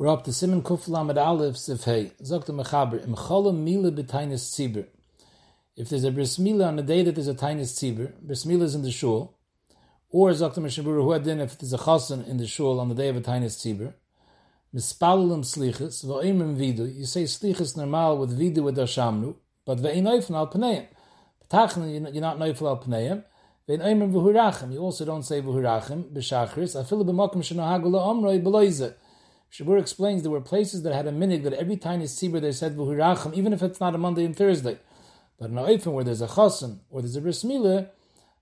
We're up to Simon Kuf Lamed Aleph Sifhei. Zok the Mechaber. Im Cholam Mila B'Tainis Tzibur. If there's a bris milah on the day that there's a tainis tzibur, bris milah is in the shul, or Zok the Meshabura who had din if there's a chasen in the shul on the day of a tainis tzibur, mispalulim slichas, v'oimrim vidu, you say slichas normal with vidu with dashamnu, but ve'in oifen al pneim. B'tachna, you're not noifel al pneim, ve'in oimrim v'hurachim, you also don't say v'hurachim, b'shachris, afilu b'mokim shenohagu la'omroi b'loizeh, Shabur explains there were places that had a minig that every time is tzibur they said v'hurachim, even if it's not a Monday and Thursday. But in Oifen, where there's a chasen or there's a bris milah,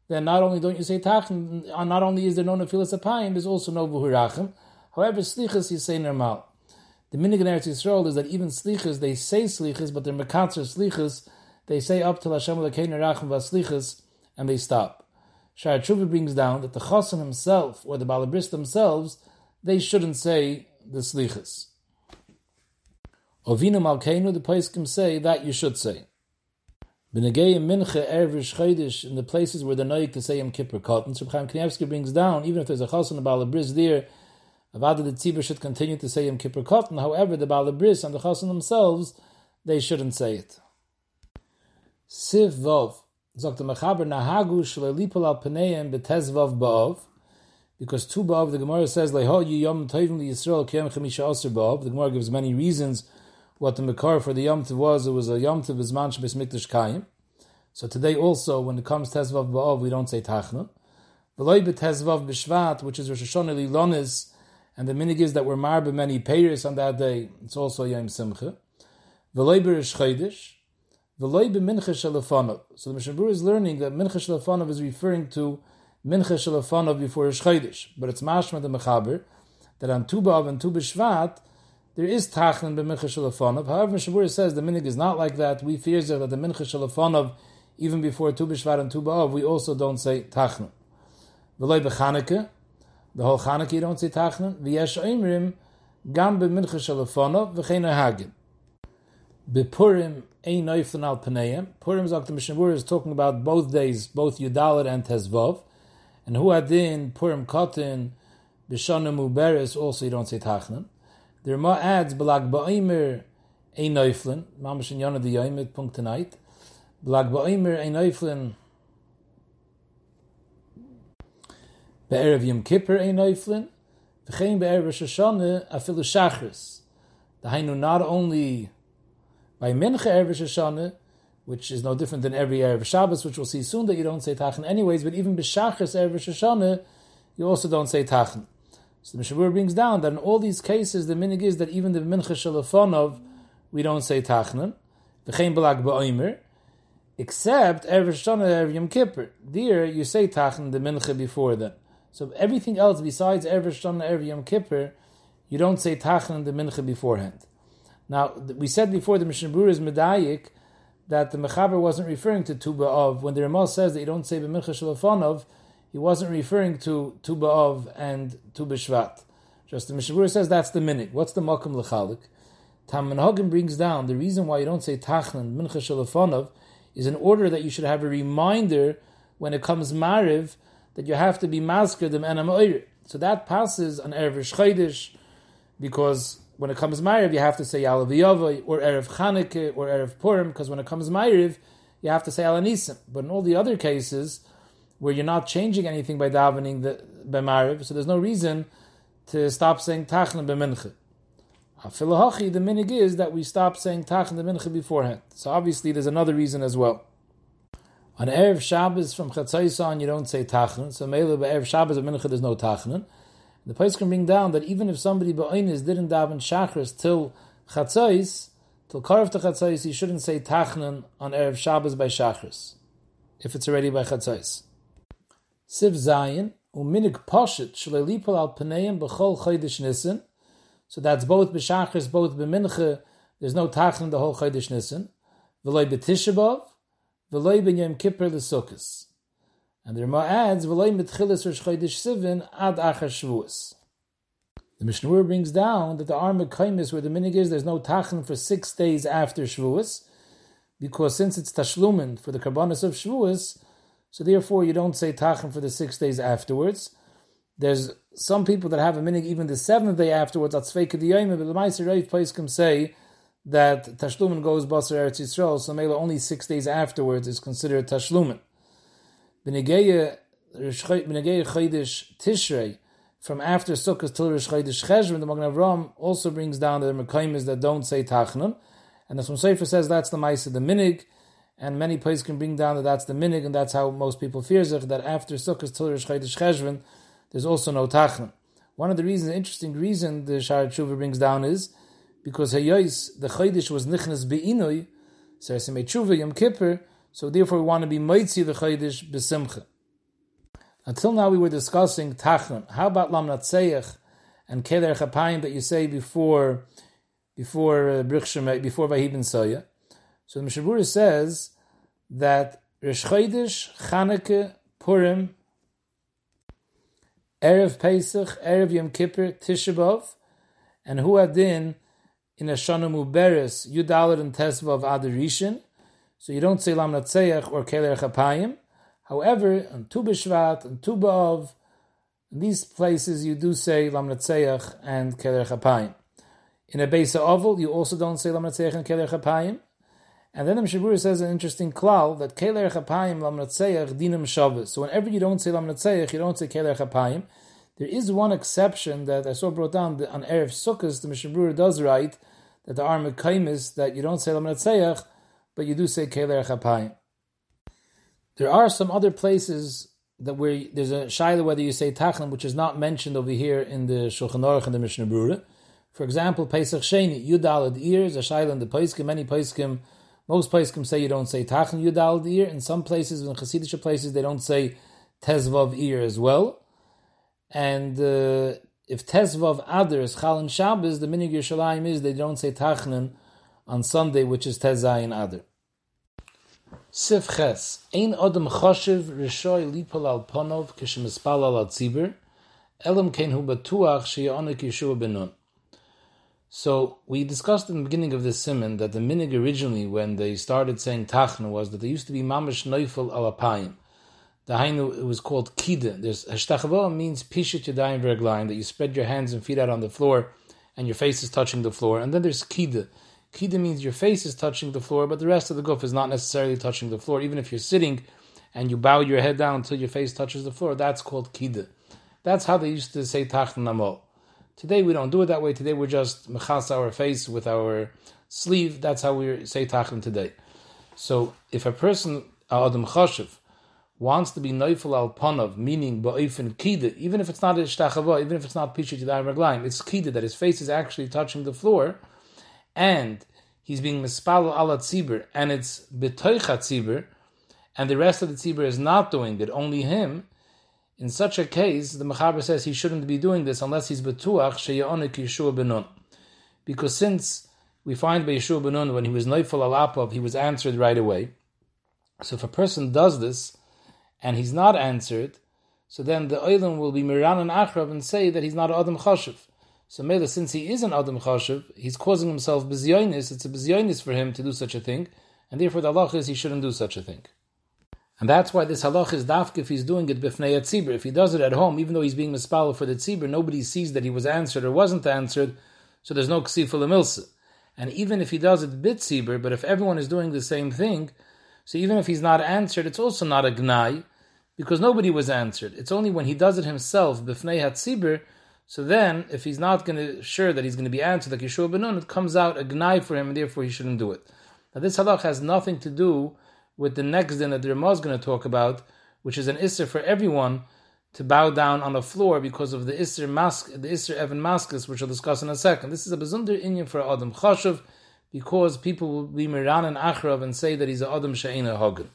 then not only don't you say tachin, uh, not only is there no nefilas apayim, there's also no v'hurachim. However, slichas you say normal. The minig in Eretz Yisrael is that even slichas they say slichas, but they're mekatzer slichas. They say up to Hashem lekein rachim v'slichas, and they stop. Shar Tshuva brings down that the chasen himself or the balabris themselves they shouldn't say the slichas. Ovinu Malkeinu, the Paiskim say that you should say. B'negei mincha chaydish in the places where the noik to say Yom Kippur Katan. So Chaim Kanievsky brings down, even if there's a chas and a balabris there, Avada the tzibur should continue to say Yom Kippur Katan. However, the balabris and the chas themselves, they shouldn't say it. Siv vov. Zok the mechaber nahagu shleilipol al pneim betez vov ba'ov because two the Gemara says, Leho yom tovim Yisrael kiem chamisha. The Gemara gives many reasons what the Makar for the Yom Tov was. It was a Yom Tov Bizman Shabbos Mikdash Kayim. So today also, when it comes Tezvav Ba'av, we don't say Tachna. V'loi b'Tezvav B'Shvat, which is Rosh Hashanah Lilonis, and the minig is that we're marbe many payers on that day. It's also Yom Simcha. V'loi b'Rosh Chodesh. V'loi b'Mincha Shalafonov. So the Mishnah is learning that Mincha Shalafonov is referring to mincha shalafanov before Rosh but it's mashma the mechaber that on Tu B'av and Tu B'Shvat there is tachan b'mincha shalafanov. However, Shabur says the minig is not like that. We fear that the mincha shalafanov even before Tu B'Shvat and Tu B'av we also don't say tachan. V'loy b'Chanukah, the whole Chanukah you don't say tachan. V'yesh oimrim gam b'mincha shalafanov v'chein hagin. B'Purim ein noiflan al paneim. Purim Zok the Mishnah is talking about both days, both Yudalit and Tezvov. And who had in Purim Kotin, Bishana Muberes, also you don't say Tachnan. The Rama adds, Belag Ba'imer Ein Neuflin, Mamash in Yonah the Yoimit, punkt tonight. Belag Ba'imer Ein Neuflin, Be'erev Yom Kippur Ein Neuflin, V'chein Be'erev Rosh Hashanah, Afilu Shachris. The Hainu not only by Mincha Erev Rosh Hashanah, which is no different than every Erev Shabbos, which we'll see soon that you don't say Tachan anyways, but even B'Shachris Erev Shoshana, you also don't say Tachan. So the Mishabur brings down that in all these cases, the minig is that even the Mincha Shalafonov, we don't say Tachnan, V'chein Balag Ba'oimer, except Erev Shoshana Erev Yom Kippur. There, you say Tachnan, the Mincha before then. So everything else besides Erev Shoshana Erev Yom Kippur, you don't say Tachnan, the Mincha beforehand. Now, we said before the Mishnah is Medayik, that the Mechaber wasn't referring to Tu B'Av. When the Ramah says that you don't say B'mincha Shalafonov, he wasn't referring to Tu B'Av and Tu B'Shvat. Just the Mishabur says that's the minute. What's the Makam L'chalik? Tam Menhagim brings down the reason why you don't say Tachlan, Mincha Shalafonov, is in order that you should have a reminder when it comes Mariv that you have to be masker them Enam So that passes on Erev Chodesh because when it comes Ma'ariv, you have to say Yalav or Erev Chanukah, or Erev Purim, because when it comes Ma'ariv, you have to say Alanisim. But in all the other cases, where you're not changing anything by davening the B'Ma'ariv, so there's no reason to stop saying Tachna B'Mincha. Afilahachi, the minig is that we stop saying Tachna B'Mincha beforehand. So obviously there's another reason as well. On Erev Shabbos from Chatzai you don't say Tachna, so Mele Erev Shabbos of Mincha there's no Tachna. The place can bring down that even if somebody ba'oinis didn't daven shachris till chatzais, till karv to chatzais, he shouldn't say tachnan on erev Shabbos by shachris, if it's already by chatzais. Siv zayin poshit shalelipol al nissen. So that's both b'shachris, both b'mincha. There's no tachnan the whole chaydish nissen. V'loy b'tishabov, v'loy b'yem kippur l'sukkos. And the Rama adds, "V'loy mitchilas Rosh Chodesh Sivin ad achar Shavuos." The Mishnah brings down that the Arm Kaimis, where the minig is, there's no tachin for six days after Shavuos, because since it's tashlumin for the karbanis of Shavuos, so therefore you don't say tachin for the six days afterwards. There's some people that have a minig even the seventh day afterwards, at Tzveika Diyayim, but the Reif Paiskim say that Tashlumen goes Basar Eretz Yisrael, so maybe only six days afterwards is considered Tashlumen. B'negeya Chodesh Tishrei, from after Sukkot till Rosh Chodesh Cheshvan, the Magen Avram also brings down the Mekaimis that don't say Tachnun, and the Sefer says that's the Meiser, the minig, and many places can bring down that that's the minig, and that's how most people fear zich, that after Sukkot till Rosh Cheshvan, there's also no Tachnun. One of the reasons, the interesting reason the Shara Tshuva brings down is because Hayois, the Chodesh was Nichnas Be'inoi, say Tshuva Yom Kippur, so therefore we want to be Moitzi the Chodesh Besimcha. Until now we were discussing Tachnun. How about Lam and Keder Chapayim that you say before before uh, before Vahibin Soya? So the Mishabura says that Rosh Chodesh, Chanukah, Purim, Erev Pesach, Erev Yom Kippur, Tishabov, and Huadin in Ashana Muberes, Yudalit and Tesvav Adarishin. So you don't say Lam Natseach or Keler Chapayim. However, on Tu B'Shvat and Tu B'Av, in these places you do say Lam Natseach and Keler Chapayim. In a Beisa Oval, you also don't say Lam Natseach and Keler Chapayim. And then the Mishabura says an interesting klal that Keler Chapayim Lam Natseach Dinam Shabbos. So whenever you don't say Lam Natseach, you don't say Keler Chapayim. There is one exception that I saw brought down on Erev Sukkot, the Mishabura does write that there are Mekaimis that you don't say Lam Natseach, but you do say Keler Chapayim. There are some other places that where there's a shaila whether you say tachlim, which is not mentioned over here in the Shulchan Aruch and the Mishnah Brura. For example, Pesach Sheni, Yudalad ears, a shaila in the Pesachim, many Pesachim, most Pesachim say you don't say tachlim Yudalad ear. In some places, in Hasidic places, they don't say Tezvav ear as well. And uh, if Tezvav Adar is Chal and Shabbos, the minig Yerushalayim is they don't say tachlim on Sunday, which is Tezayin Adar. Sif Ein Odom Choshev Rishoy Lipol Al Ponov Kishem Espal Al Tzibur, Elam Kein Hu Batuach Sheyonik Yeshua Benun. So we discussed in the beginning of this simon that the minig originally, when they started saying tachna, was that there used to be mamish neufel al apayim. The hainu it was called kida. There's hashtachavoa means pishit yadayim verglaim that you spread your hands and feet out on the floor, and your face is touching the floor. And then there's kida. Kida means your face is touching the floor, but the rest of the goof is not necessarily touching the floor. Even if you're sitting and you bow your head down until your face touches the floor, that's called kida. That's how they used to say tachn namol. Today we don't do it that way. Today we're just mechas our face with our sleeve. That's how we say tachn today. So if a person, uh, adam chashiv, wants to be neufel al panav, meaning ba'ifin kida, even if it's not a shtachava, even if it's not pishit yadayim raglaim, it's kida that his face is actually touching the floor and he's being mispal ala tzibur, and it's betoicha tzibur, and the rest of the tzibur is not doing it, only him, in such a case, the Mechaber says he shouldn't be doing this unless he's betuach sheyaonik Yeshua benun. Because since we find by Yeshua benun, when he was neufel alapov, he was answered right away. So if a person does this, and he's not answered, so then the Oilam will be Miran and Achrav and say that he's not Adam Chashiv. So Mela, since he is an Adam Chashiv, he's causing himself bizyonis, it's a bizyonis for him to do such a thing, and therefore the halach is he shouldn't do such a thing. And that's why this halach is dafk if he's doing it b'fnei tzibur. If he does it at home, even though he's being mispal for the tzibur, nobody sees that he was answered or wasn't answered, so there's no ksif milsa. And even if he does it bit tzibur, but if everyone is doing the same thing, so even if he's not answered, it's also not a gnai, because nobody was answered. It's only when he does it himself b'fnei hatzibur so then, if he's not going to sure that he's going to be answered like Yeshua ben Nun, it comes out a gnai for him, and therefore he shouldn't do it. Now, this halach has nothing to do with the next din that the Ramah is going to talk about, which is an isser for everyone to bow down on the floor because of the isser mask, the isser evan maskus, which we'll discuss in a second. This is a bezunder inyan for Adam Chashav, because people will be Miran and Achrav and say that he's a Adam Sha'ina Hagen.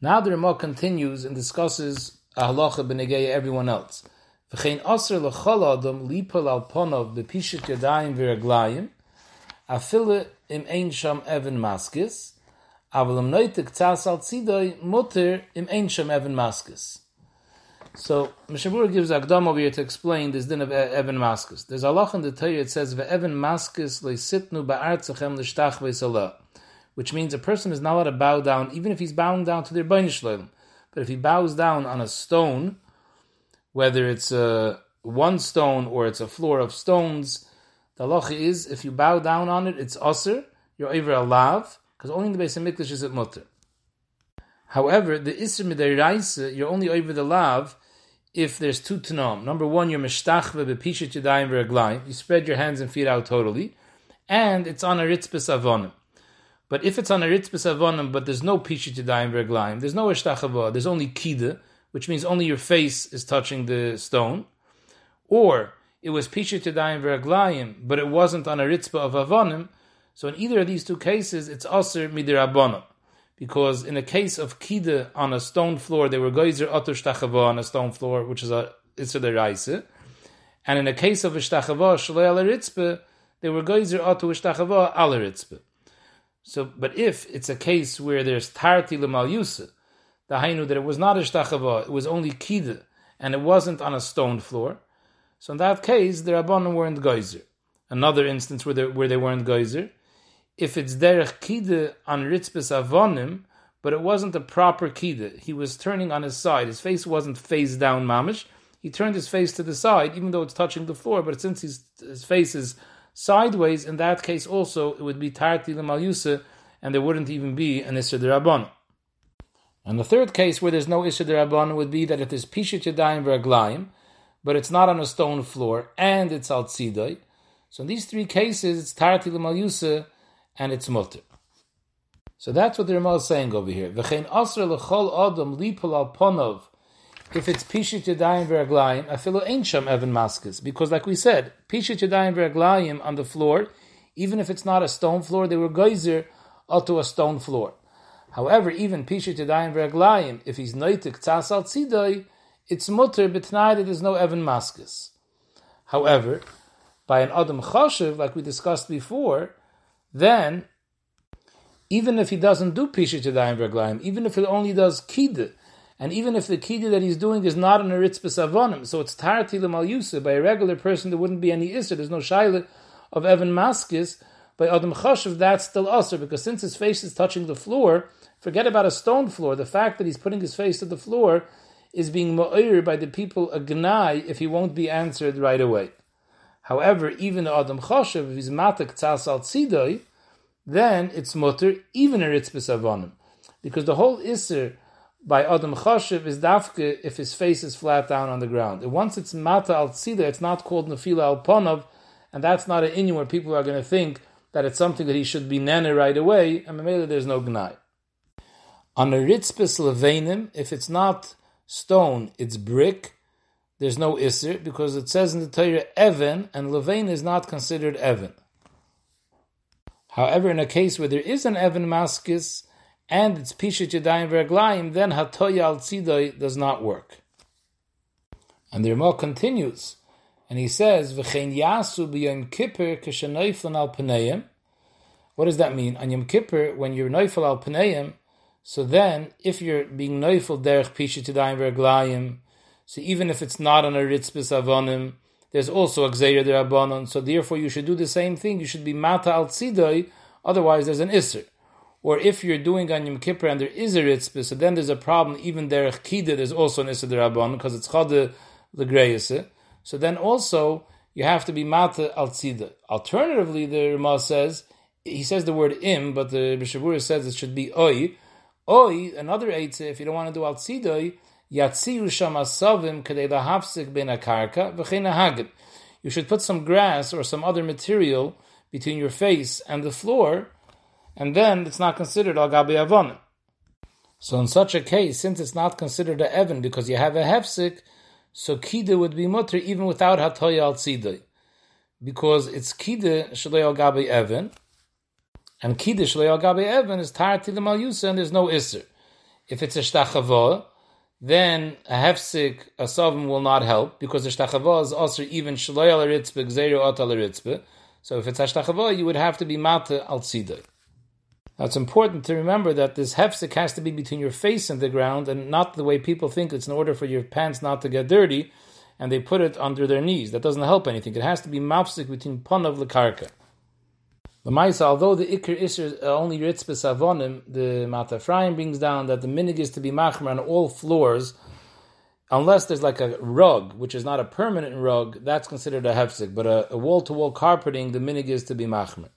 Now the Ramah continues and discusses a halacha b'negei everyone else. V'chein aser l'chol adam lipol al ponov b'pishit yadayim v'raglayim afile im ein sham even maskis aval im noitek tzas al tzidoy mutter im ein sham even maskis. So Mishabur gives Agdam over here to explain this din of Evan Maskis. There's a loch in the Torah it says Evan Maskis leisitnu ba'artzachem l'shtach v'salah, which means a person is not allowed to bow down even if he's bowing down to their banish But if he bows down on a stone, whether it's a one stone or it's a floor of stones. The halacha is if you bow down on it, it's usr. You're over a lav because only in the base of mikdash is it mutter. However, the isr midiraisa, you're only over the lav if there's two tanom. Number one, you're mishtachve bepishet yadayim v'raglayim. You spread your hands and feet out totally, and it's on a ritzbes avonim. But if it's on a ritzbes avonim, but there's no pishet yadayim v'raglayim, there's no ishtachava, there's only kida, which means only your face is touching the stone, or it was pishet yadayim v'raglayim, but it wasn't on a ritzbah of avonim. So in either of these two cases, it's aser midirabonim because in a case of kida on a stone floor, they were geyser otter shtachava on a stone floor, which is a itzur deraisa, and in a case of ishtachava shalei ala ritzpe, they were geyser otter ishtachava ala. So, but if it's a case where there's tarti lemal yusa, the hainu that it was not ishtachava, it was only kida, and it wasn't on a stone floor, so in that case, the rabbanon weren't geyser. Another instance where they, where they weren't geyser if it's derech kide on ritzbis avonim, but it wasn't a proper kide. He was turning on his side. His face wasn't face down mamish. He turned his face to the side, even though it's touching the floor. But since his, face is sideways, in that case also it would be tarti lemalyusa, and there wouldn't even be an isser derabon. And the third case where there's no isser derabon would be that if there's pishit yadayim veraglayim, but it's not on a stone floor and it's al tzidai. So in these three cases, it's tarti lemalyusa and it's mutter. So that's what the Ramah is saying over here. V'chein asr l'chol adam lipol al ponov. If it's pishit yadayim v'raglayim, afilu ain't sham evan. Because like we said, pishit yadayim v'raglayim on the floor, even if it's not a stone floor, they were geyser to a stone floor. However, even pishit yadayim v'raglayim, if he's noitik tzas al tzidai, it's mutter, but that there's no evan maskis. However, by an adam chashiv, like we discussed before, then even if he doesn't do Pisha Tadayim Verglayim, even if he only does Kid, and even if the Kid that he's doing is not an Aritzbis Avonim, so it's Tarti Mal Yusuf, by a regular person there wouldn't be any Isser, there's no Shaila of Evan Maskis, by Adam Chashav that's still Usr, because since his face is touching the floor, forget about a stone floor, the fact that he's putting his face to the floor is being Ma'ir by the people a Gnai if he won't be answered right away. However, even the Adam Choshev, if he's matak tzas al then it's mutter, even a ritzbis avonim. Because the whole Isser by Adam Choshev is dafke if his face is flat down on the ground. And once it's mata al tzida, it's not called nefila al ponov, and that's not an inu where people are going to think that it's something that he should be nana right away, and maybe there's no gnai. On a ritzbis levenim, if it's not stone, it's brick, there's no Isser because it says in the Torah Evan and Levain is not considered Evan. However, in a case where there is an Evan Maskis and it's Pishat Yadayim Verglayim, then Hatoya al Tzidoi does not work. And the Ramah continues, and he says, V'chein yasu b'yom kippur k'shenoiflan al paneim. What does that mean? On Yom Kippur, when you're noifel al paneim, so then, if you're being noifel derech Pishat Yadayim Verglayim, so even if it's not on a ritzbis avonim, there's also a gzeir derabanon. So therefore, you should do the same thing. You should be mata al tzidoi. Otherwise, there's an isser. Or if you're doing on Yom Kippur and there is a ritzbis, so then there's a problem. Even there kida, there's also an isser derabanon because it's chade legreyase. So then also you have to be mata al tzida. Alternatively, the Ramah says he says the word im, but the Bishabura says it should be oi. Oi, another eitzah, if you don't want to do al tzidoi, Yatziru sham asavim kadei lahafsik ben akarka v'chein You should put some grass or some other material between your face and the floor, and then it's not considered al gabi. So in such a case, since it's not considered a evan because you have a hefsik, so kida would be mutter even without hatoya al tzidai. Because it's kida shalei al gabi evan, and kiddush gabi evan is tarti l'mal yusa, and there's no isser. If it's a shtachavah, then a hefsik, a sovim will not help because the shtachava is also even shloy al ritzpe, gzeru ot al. So if it's a hashtachava, you would have to be mata al tzidai. Now it's important to remember that this hefsik has to be between your face and the ground and not the way people think it's in order for your pants not to get dirty and they put it under their knees. That doesn't help anything. It has to be mafsik between panav lekarka. The Maisa, although the Iker Isser only Ritzbes Avonim, the Mata Ephraim brings down that the minig is to be machmer on all floors, unless there's like a rug, which is not a permanent rug, that's considered a hefsek. But a wall to wall carpeting, the minig is to be machmer.